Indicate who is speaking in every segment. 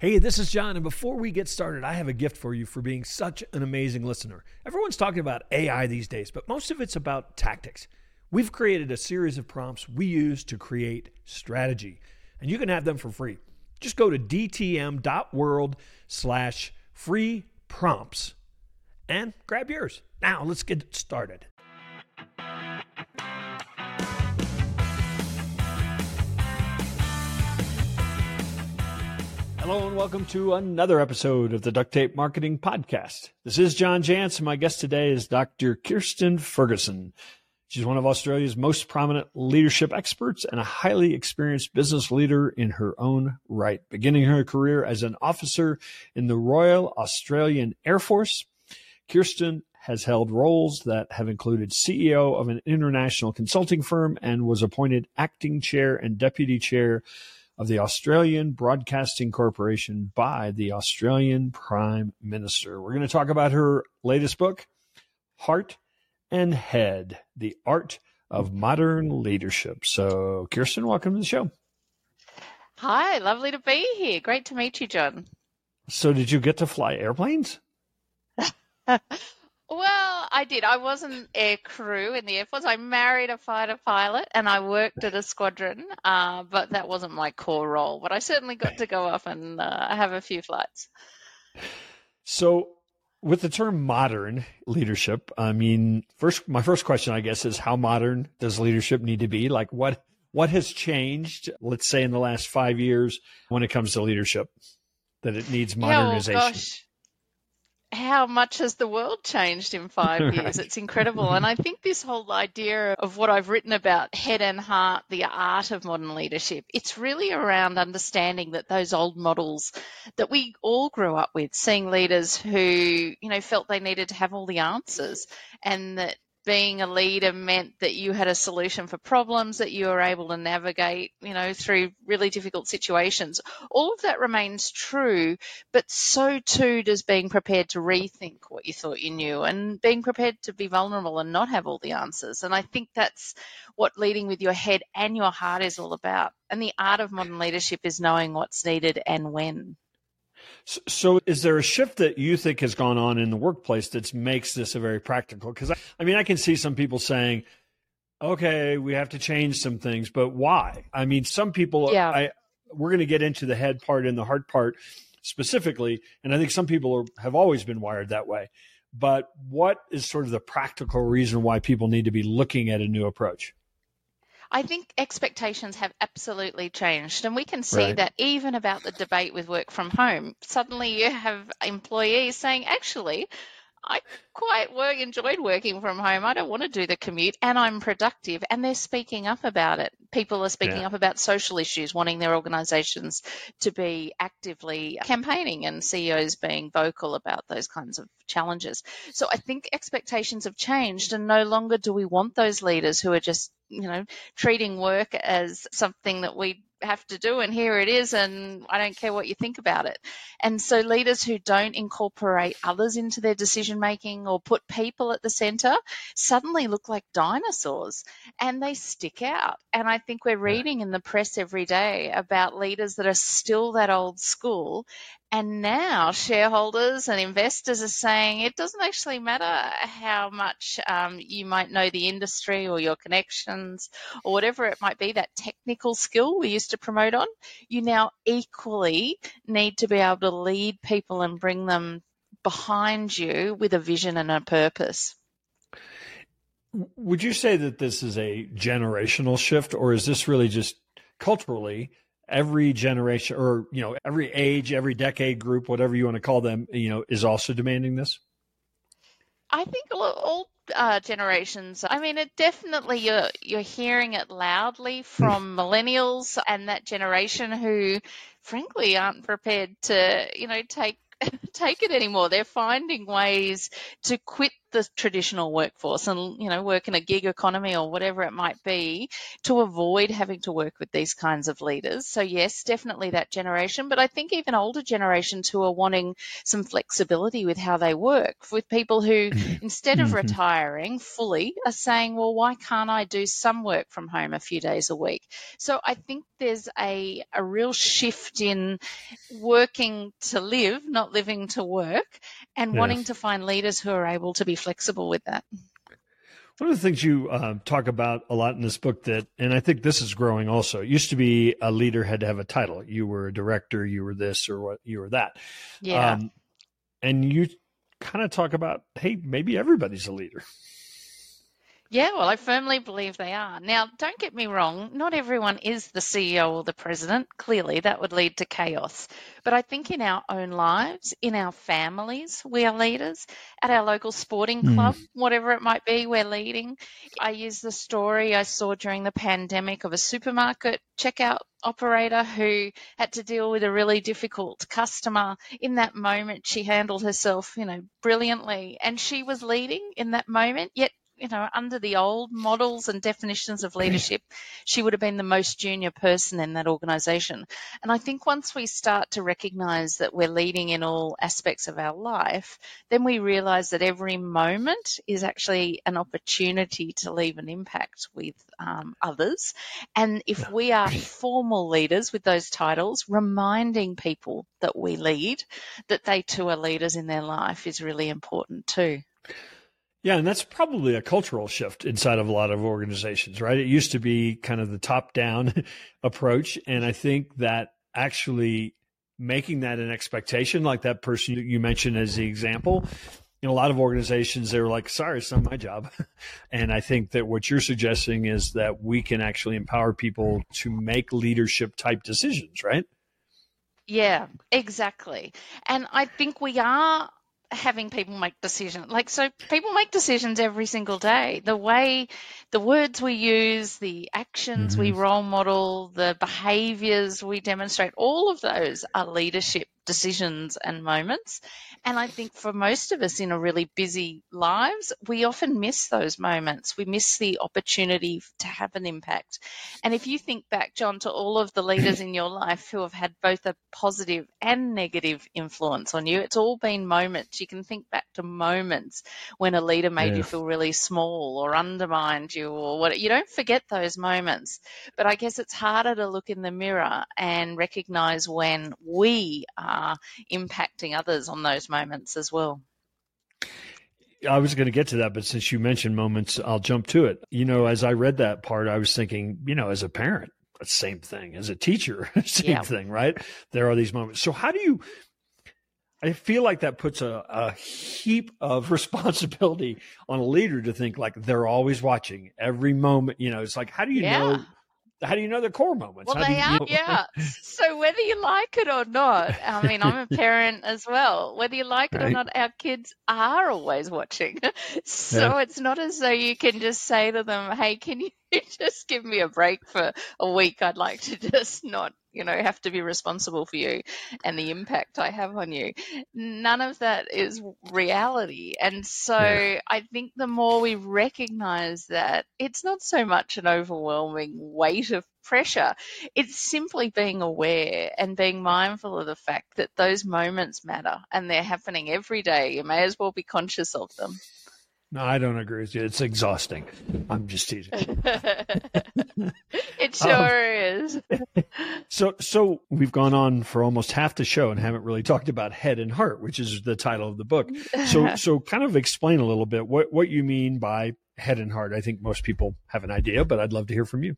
Speaker 1: Hey, this is John, and before we get started, I have a gift for you for being such an amazing listener. Everyone's talking about AI these days, but most of it's about tactics. We've created a series of prompts we use to create strategy, and you can have them for free. Just go to dtm.world slash free prompts and grab yours. Now, let's get started. Hello and welcome to another episode of the Duct Tape Marketing Podcast. This is John Jantsch, and my guest today is Dr. Kirstin Ferguson. She's one of Australia's most prominent leadership experts and a highly experienced business leader in her own right, beginning her career as an officer in the Royal Australian Air Force. Kirstin has held roles that have included CEO of an international consulting firm and was appointed acting chair and deputy chair of the Australian Broadcasting Corporation by the Australian Prime Minister. We're going to talk about her latest book, Heart and Head The Art of Modern Leadership. So, Kirstin, welcome to the show.
Speaker 2: Hi, lovely to be here. Great to meet you, John.
Speaker 1: So, did you get to fly airplanes?
Speaker 2: Well, I did. I wasn't air crew in the Air Force. I married a fighter pilot and I worked at a squadron, uh, but that wasn't my core role. But I certainly got to go off and uh, have a few flights.
Speaker 1: So, with the term modern leadership, I mean, first, my first question, I guess, is how modern does leadership need to be? Like, what what has changed? Let's say in the last five years when it comes to leadership, that it needs modernization.
Speaker 2: Yeah, how much has the world changed in five years? It's incredible. And I think this whole idea of what I've written about head and heart, the art of modern leadership, it's really around understanding that those old models that we all grew up with, seeing leaders who, you know, felt they needed to have all the answers and that being a leader meant that you had a solution for problems that you were able to navigate, you know, through really difficult situations. All of that remains true, but so too does being prepared to rethink what you thought you knew and being prepared to be vulnerable and not have all the answers. And I think that's what leading with your head and your heart is all about. And the art of modern leadership is knowing what's needed and when.
Speaker 1: So, is there a shift that you think has gone on in the workplace that makes this a very practical? Because I, I mean, I can see some people saying, "Okay, we have to change some things," but why? I mean, some people, yeah. I, we're going to get into the head part and the heart part specifically, and I think some people are, have always been wired that way. But what is sort of the practical reason why people need to be looking at a new approach?
Speaker 2: I think expectations have absolutely changed. And we can see right. that even about the debate with work from home. Suddenly you have employees saying, actually, I quite work, enjoyed working from home. I don't want to do the commute and I'm productive. And they're speaking up about it. People are speaking yeah. up about social issues, wanting their organizations to be actively campaigning and CEOs being vocal about those kinds of challenges. So I think expectations have changed and no longer do we want those leaders who are just, you know, treating work as something that we have to do and here it is and I don't care what you think about it. And so leaders who don't incorporate others into their decision making or put people at the center suddenly look like dinosaurs and they stick out. And I think we're reading in the press every day about leaders that are still that old school and now shareholders and investors are saying it doesn't actually matter how much um, you might know the industry or your connections or whatever it might be, that technical skill we used to promote on. You now equally need to be able to lead people and bring them behind you with a vision and a purpose.
Speaker 1: Would you say that this is a generational shift, or is this really just culturally every generation or you know every age every decade group whatever you want to call them you know is also demanding this?
Speaker 2: I think all uh, generations i mean it definitely you're you're hearing it loudly from millennials and that generation who frankly aren't prepared to you know take take it anymore. They're finding ways to quit the traditional workforce and you know work in a gig economy or whatever it might be to avoid having to work with these kinds of leaders so yes definitely that generation but i think even older generations who are wanting some flexibility with how they work with people who mm-hmm. instead of mm-hmm. retiring fully are saying well why can't i do some work from home a few days a week so i think there's a, a real shift in working to live not living to work and yeah. wanting to find leaders who are able to be flexible with that.
Speaker 1: One of the things you uh, talk about a lot in this book that, and I think this is growing also. It used to be a leader had to have a title. You were a director, you were this or what, you were that.
Speaker 2: Yeah. Um,
Speaker 1: and you kind of talk about, hey, maybe everybody's a leader.
Speaker 2: Yeah, well, I firmly believe they are. Now, don't get me wrong, not everyone is the CEO or the president. Clearly, that would lead to chaos. But I think in our own lives, in our families, we are leaders. At our local sporting hmm. club, mm. whatever it might be, we're leading. I use the story I saw during the pandemic of a supermarket checkout operator who had to deal with a really difficult customer. In that moment, she handled herself, you know, brilliantly. And she was leading in that moment, yet you know, under the old models and definitions of leadership, she would have been the most junior person in that organization. And I think once we start to recognize that we're leading in all aspects of our life, then we realize that every moment is actually an opportunity to leave an impact with um, others. And if we are formal leaders with those titles, reminding people that we lead, that they too are leaders in their life is really important too.
Speaker 1: Yeah, and that's probably a cultural shift inside of a lot of organizations, right? It used to be kind of the top down approach. And I think that actually making that an expectation, like that person you mentioned as the example, in a lot of organizations, they were like, sorry, it's not my job. and I think that what you're suggesting is that we can actually empower people to make leadership type decisions, right?
Speaker 2: Yeah, exactly. And I think we are having people make decisions. Like, so people make decisions every single day. The way, the words we use, the actions mm-hmm. we role model, the behaviors we demonstrate, all of those are leadership decisions and moments. And I think for most of us in a really busy lives, we often miss those moments. We miss the opportunity to have an impact. And if you think back, John, to all of the leaders in your life who have had both a positive and negative influence on you, it's all been moments. You can think back to moments when a leader made yeah. you feel really small or undermined you or what. You don't forget those moments. But I guess it's harder to look in the mirror and recognize when we are are impacting others on those moments as well.
Speaker 1: I was going to get to that, but since you mentioned moments, I'll jump to it. You know, as I read that part, I was thinking, you know, as a parent, same thing. As a teacher, same yeah. thing, right? There are these moments. So, how do you? I feel like that puts a, a heap of responsibility on a leader to think like they're always watching every moment. You know, it's like, how do you yeah. know how do you know the core moments?
Speaker 2: Well, they
Speaker 1: you,
Speaker 2: are, know? yeah. So whether you like it or not, I mean, I'm a parent as well. Whether you like it right. or not, our kids are always watching. So yeah. it's not as though you can just say to them, "Hey, can you just give me a break for a week? I'd like to just not you know, have to be responsible for you and the impact I have on you. None of that is reality. And so yeah. I think the more we recognize that it's not so much an overwhelming weight of pressure, it's simply being aware and being mindful of the fact that those moments matter and they're happening every day. You may as well be conscious of them.
Speaker 1: No, I don't agree with you. It's exhausting. I'm just teasing.
Speaker 2: it sure um, is.
Speaker 1: so, so we've gone on for almost half the show and haven't really talked about head and heart, which is the title of the book. So, so kind of explain a little bit what what you mean by head and heart. I think most people have an idea, but I'd love to hear from you.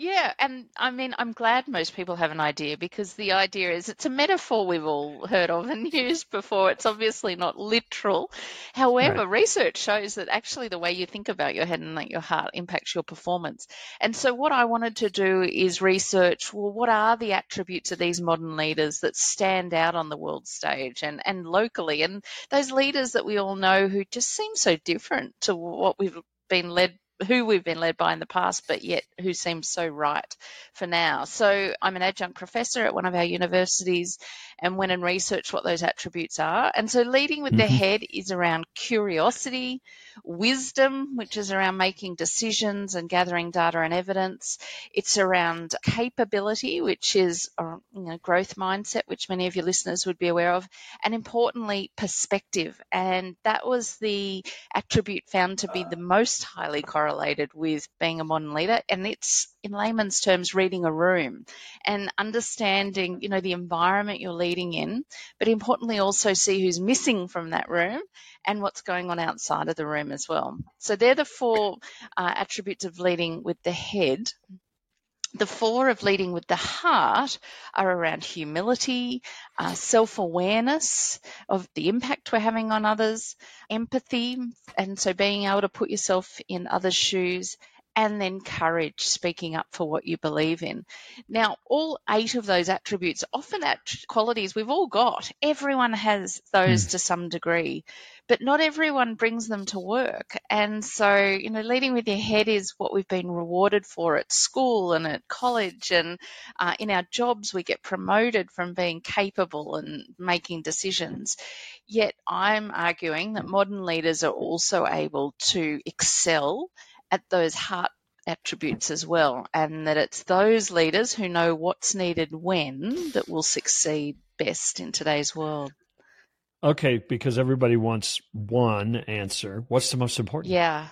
Speaker 2: Yeah, and I mean, I'm glad most people have an idea because the idea is it's a metaphor we've all heard of and used before. It's obviously not literal. However, right. research shows that actually the way you think about your head and like your heart impacts your performance. And so, what I wanted to do is research well, what are the attributes of these modern leaders that stand out on the world stage and, and locally? And those leaders that we all know who just seem so different to what we've been led who we've been led by in the past, but yet who seems so right for now. So I'm an adjunct professor at one of our universities and went and researched what those attributes are. And so leading with mm-hmm. the head is around curiosity, wisdom, which is around making decisions and gathering data and evidence. It's around capability, which is a you know, growth mindset, which many of your listeners would be aware of, and importantly, perspective. And that was the attribute found to be the most highly correlated with being a modern leader. And it's, in layman's terms, reading a room and understanding, you know, the environment you're leading in, but importantly also see who's missing from that room and what's going on outside of the room as well. So they're the four uh, attributes of leading with the head. The four of leading with the heart are around humility, uh, self awareness of the impact we're having on others, empathy, and so being able to put yourself in others' shoes, and then courage, speaking up for what you believe in. Now, all eight of those attributes, often at qualities we've all got. Everyone has those mm. to some degree, but not everyone brings them to work. And so, you know, leading with your head is what we've been rewarded for at school and at college and uh, in our jobs. We get promoted from being capable and making decisions. Yet I'm arguing that modern leaders are also able to excel at those heart attributes as well, and that it's those leaders who know what's needed when that will succeed best in today's world.
Speaker 1: Okay, because everybody wants one answer. What's the most important?
Speaker 2: Yeah.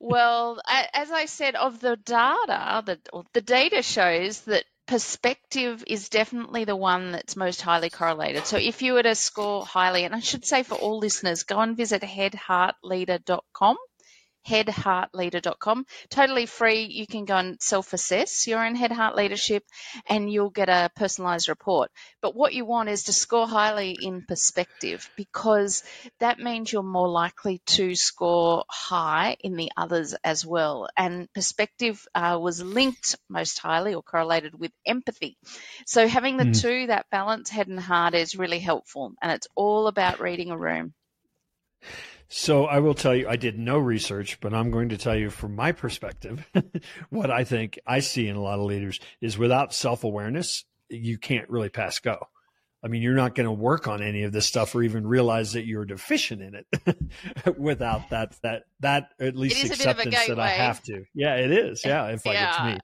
Speaker 2: well, as I said, of the data, the, the data shows that perspective is definitely the one that's most highly correlated. So if you were to score highly, and I should say for all listeners, go and visit headheartleader.com headheartleader.com. Totally free. You can go and self assess your own Head Heart leadership and you'll get a personalized report. But what you want is to score highly in perspective because that means you're more likely to score high in the others as well. And perspective uh, was linked most highly or correlated with empathy. So having the mm. two, that balance, head and heart, is really helpful. And it's all about reading a room.
Speaker 1: So I will tell you, I did no research, but I'm going to tell you from my perspective, what I think I see in a lot of leaders is without self awareness, you can't really pass go. I mean, you're not going to work on any of this stuff or even realize that you're deficient in it without that, that, that at least acceptance that I have to. Yeah, it is. Yeah. If like yeah. it's me.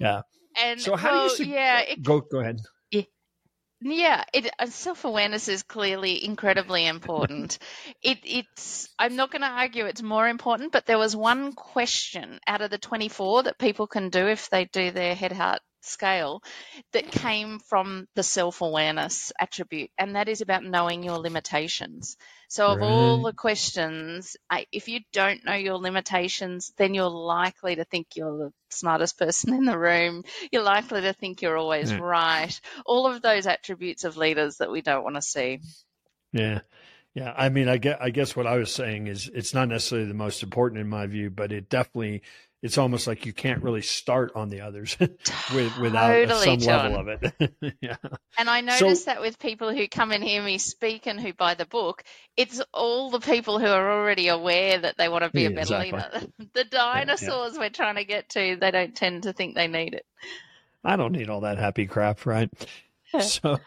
Speaker 1: Yeah.
Speaker 2: And
Speaker 1: so
Speaker 2: how well, do you, yeah, it,
Speaker 1: go, go ahead.
Speaker 2: Yeah, it, uh, self-awareness is clearly incredibly important. it, it's I'm not going to argue it's more important, but there was one question out of the 24 that people can do if they do their head heart scale that came from the self awareness attribute, and that is about knowing your limitations. So, of right. all the questions, if you don't know your limitations, then you're likely to think you're the smartest person in the room. You're likely to think you're always yeah. right. All of those attributes of leaders that we don't want to see.
Speaker 1: Yeah. Yeah, I mean, I guess, I guess what I was saying is it's not necessarily the most important in my view, but it definitely it's almost like you can't really start on the others with, without totally, some John. level of it. yeah.
Speaker 2: And I notice so, that with people who come and hear me speak and who buy the book, it's all the people who are already aware that they want to be yeah, a better exactly. leader. The dinosaurs yeah, we're trying to get to, they don't tend to think they need it.
Speaker 1: I don't need all that happy crap, right? so,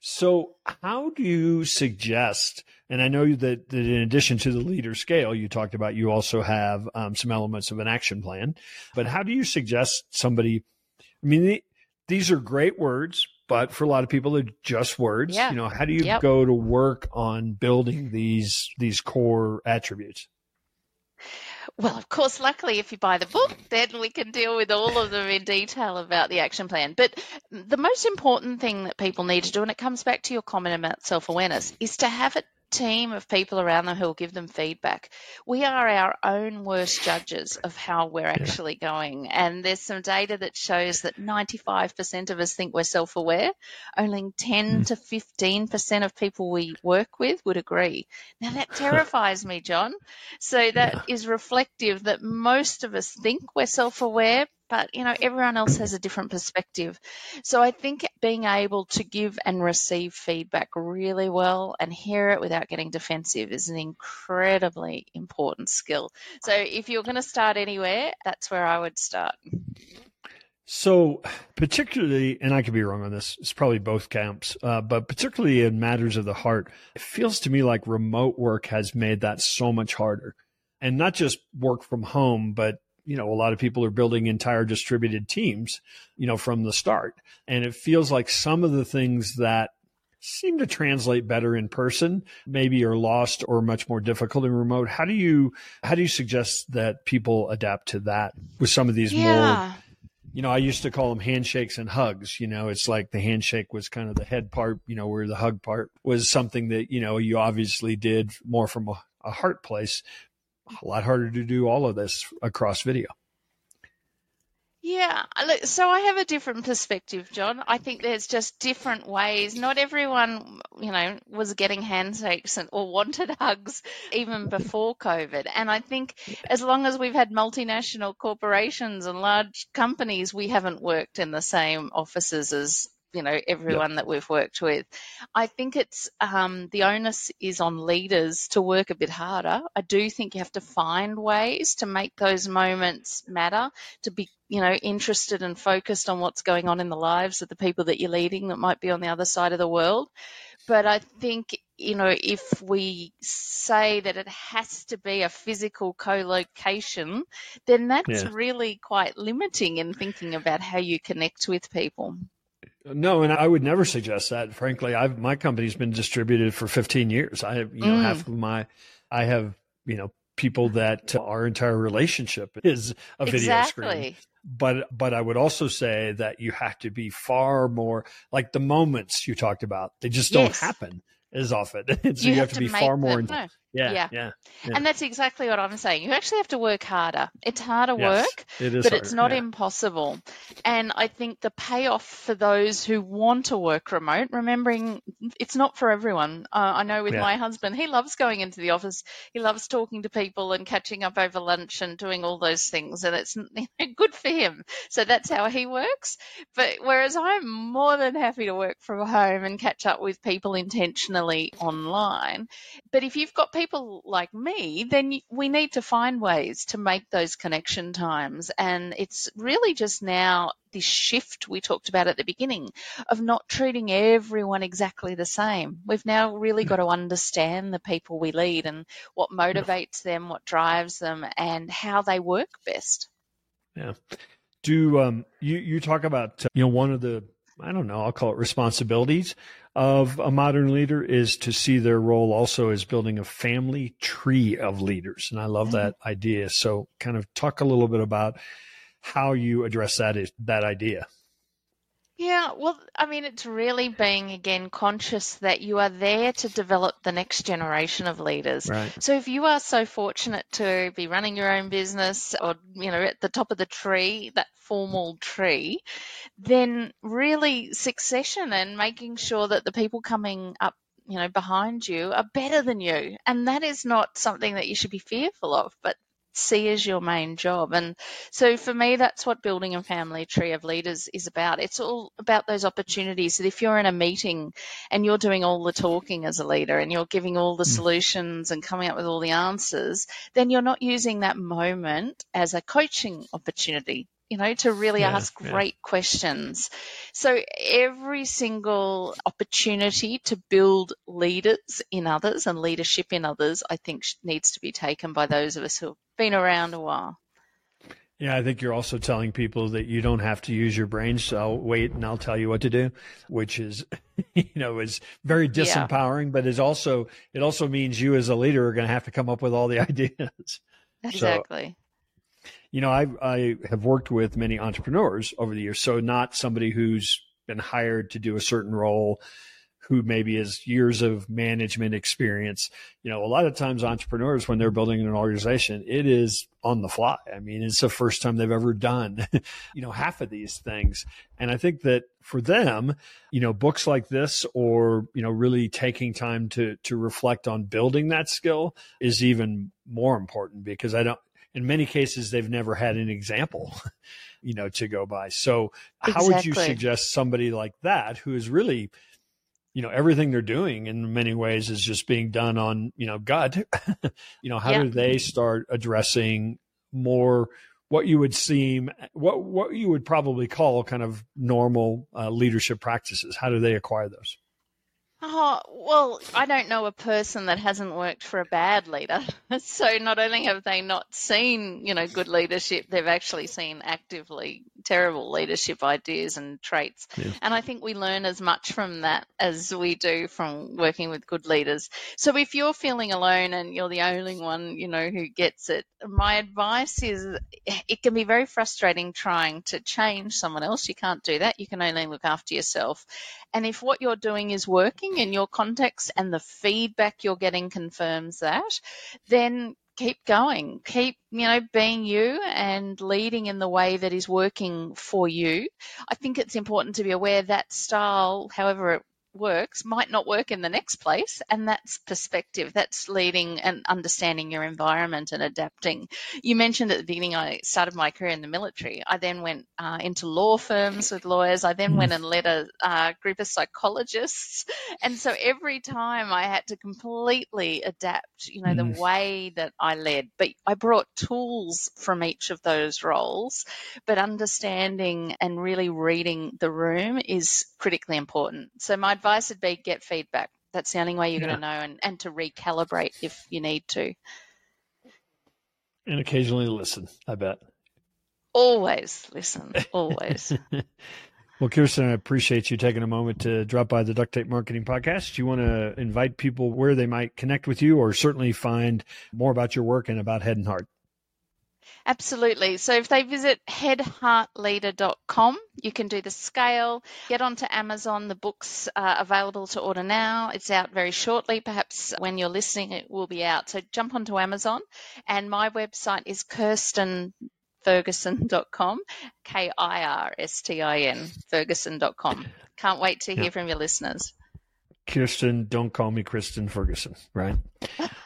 Speaker 1: so how do you suggest and I know that, that in addition to the leader scale you talked about, you also have um, some elements of an action plan. But how do you suggest somebody? I mean, these are great words, but for a lot of people, they're just words. Yeah. You know, how do you yep. go to work on building these these core attributes?
Speaker 2: Well, of course, luckily, if you buy the book, then we can deal with all of them in detail about the action plan. But the most important thing that people need to do, and it comes back to your comment about self awareness, is to have it team of people around them who will give them feedback. We are our own worst judges of how we're actually going. And there's some data that shows that 95% of us think we're self aware. Only 10 mm. to 15% of people we work with would agree. Now that terrifies me, John. So that yeah. is reflective that most of us think we're self aware, but you know everyone else has a different perspective. So i think being able to give and receive feedback really well and hear it without getting defensive is an incredibly important skill. So if you're going to start anywhere that's where i would start.
Speaker 1: So, particularly, and I could be wrong on this, it's probably both camps, uh, but particularly in matters of the heart, it feels to me like remote work has made that so much harder. And not just work from home, but you know, a lot of people are building entire distributed teams, you know, from the start. And it feels like some of the things that seem to translate better in person maybe are lost or much more difficult in remote. How do you how do you suggest that people adapt to that with some of these yeah. more you know, I used to call them handshakes and hugs. You know, it's like the handshake was kind of the head part, you know, where the hug part was something that, you know, you obviously did more from a, a heart place a lot harder to do all of this across video.
Speaker 2: Yeah, so I have a different perspective, John. I think there's just different ways. Not everyone, you know, was getting handshakes and, or wanted hugs even before COVID. And I think as long as we've had multinational corporations and large companies, we haven't worked in the same offices as you know everyone yep. that we've worked with. I think it's um, the onus is on leaders to work a bit harder. I do think you have to find ways to make those moments matter, to be you know interested and focused on what's going on in the lives of the people that you're leading that might be on the other side of the world. But I think you know, if we say that it has to be a physical co-location, then that's yeah. really quite limiting in thinking about how you connect with people.
Speaker 1: No, and I would never suggest that. Frankly, I've my company's been distributed for 15 years. I have, you know, mm. half of my, I have, you know, people that our entire relationship is a video exactly. screen. But but I would also say that you have to be far more like the moments you talked about. They just don't happen as often. so you, you have, have, to, be far more. Them. Yeah, yeah, yeah,
Speaker 2: yeah, And that's exactly what I'm saying. You actually have to work harder. It's harder yes, work, it is but harder, it's not yeah. impossible. And I think the payoff for those who want to work remote, remembering it's not for everyone. Uh, I know with yeah. my husband, he loves going into the office. He loves talking to people and catching up over lunch and doing all those things, and it's good for him. So that's how he works. But whereas I'm more than happy to work from home and catch up with people intentionally online. But if you've got people people like me, then we need to find ways to make those connection times. And it's really just now this shift we talked about at the beginning of not treating everyone exactly the same. We've now really got to understand the people we lead and what motivates them, what drives them, and how they work best.
Speaker 1: Yeah. Do um, you you talk about you know one of the I don't know I'll call it responsibilities of a modern leader is to see their role also as building a family tree of leaders. And I love mm-hmm. that idea. So kind of talk a little bit about how you address that that idea.
Speaker 2: Yeah, well, I mean, it's really being again conscious that you are there to develop the next generation of leaders. Right. So if you are so fortunate to be running your own business or, you know, at the top of the tree, that formal tree, then really succession and making sure that the people coming up you know behind you are better than you and that is not something that you should be fearful of but see as your main job. And so for me, that's what building a family tree of leaders is about. It's all about those opportunities that if you're in a meeting and you're doing all the talking as a leader and you're giving all the mm. solutions and coming up with all the answers, then you're not using that moment as a coaching opportunity you know, to really yeah, ask great yeah. questions. So every single opportunity to build leaders in others and leadership in others, I think needs to be taken by those of us who have been around a while.
Speaker 1: Yeah, I think you're also telling people that you don't have to use your brains. So I'll wait and I'll tell you what to do, which is, you know, is very disempowering, yeah. but is also, it also means you as a leader are going to have to come up with all the ideas.
Speaker 2: Exactly.
Speaker 1: You know, I I have worked with many entrepreneurs over the years, so not somebody who's been hired to do a certain role who maybe has years of management experience. You know, a lot of times entrepreneurs, when they're building an organization, it is on the fly. I mean, it's the first time they've ever done, you know, half of these things. And I think that for them, you know, books like this or, you know, really taking time to, to reflect on building that skill is even more important because I don't, in many cases, they've never had an example. you know, to go by. So how would you suggest somebody like that who is really, you know, everything they're doing in many ways is just being done on, you know, gut. you know, how yeah. do they start addressing more what you would seem what what you would probably call kind of normal uh, leadership practices? How do they acquire those?
Speaker 2: Oh, well, I don't know a person that hasn't worked for a bad leader. So not only have they not seen, you know, good leadership, they've actually seen actively terrible leadership ideas and traits. Yeah. And I think we learn as much from that as we do from working with good leaders. So if you're feeling alone and you're the only one, you know, who gets it, my advice is it can be very frustrating trying to change someone else. You can't do that. You can only look after yourself. And if what you're doing is working in your context and the feedback you're getting confirms that, then keep going. Keep you know being you and leading in the way that is working for you. I think it's important to be aware that style however it works might not work in the next place and that's perspective. That's leading and understanding your environment and adapting. You mentioned at the beginning i started my career in the military. I then went uh, into law firms with lawyers. I then mm. went and led a uh, group of psychologists. And so every time i had to completely adapt you know mm. the way that i led. But i brought tools from each of those roles. But understanding and really reading the room is critically important. So my advice would be get feedback. That's the only way you're yeah. going to know and, and to recalibrate if you need to.
Speaker 1: And occasionally listen, I bet.
Speaker 2: Always listen, always.
Speaker 1: well, Kirstin, I appreciate you taking a moment to drop by the Duct Tape Marketing Podcast. Do you want to invite people where they might connect with you or certainly find more about your work and about Head and Heart?
Speaker 2: Absolutely. So if they visit headheartleader.com, you can do the scale, get onto Amazon. The book's uh, available to order now. It's out very shortly. Perhaps when you're listening, it will be out. So jump onto Amazon. And my website is kirstinferguson.com, K I R S T I N, Ferguson.com. Can't wait to hear from your listeners.
Speaker 1: Kirstin, don't call me Kristen Ferguson, right?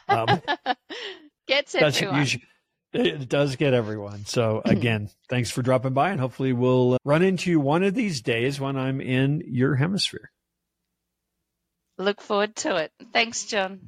Speaker 1: Um,
Speaker 2: Gets everyone.
Speaker 1: It does get everyone. So again, thanks for dropping by and hopefully we'll uh, run into you one of these days when I'm in your hemisphere.
Speaker 2: Look forward to it. Thanks, John.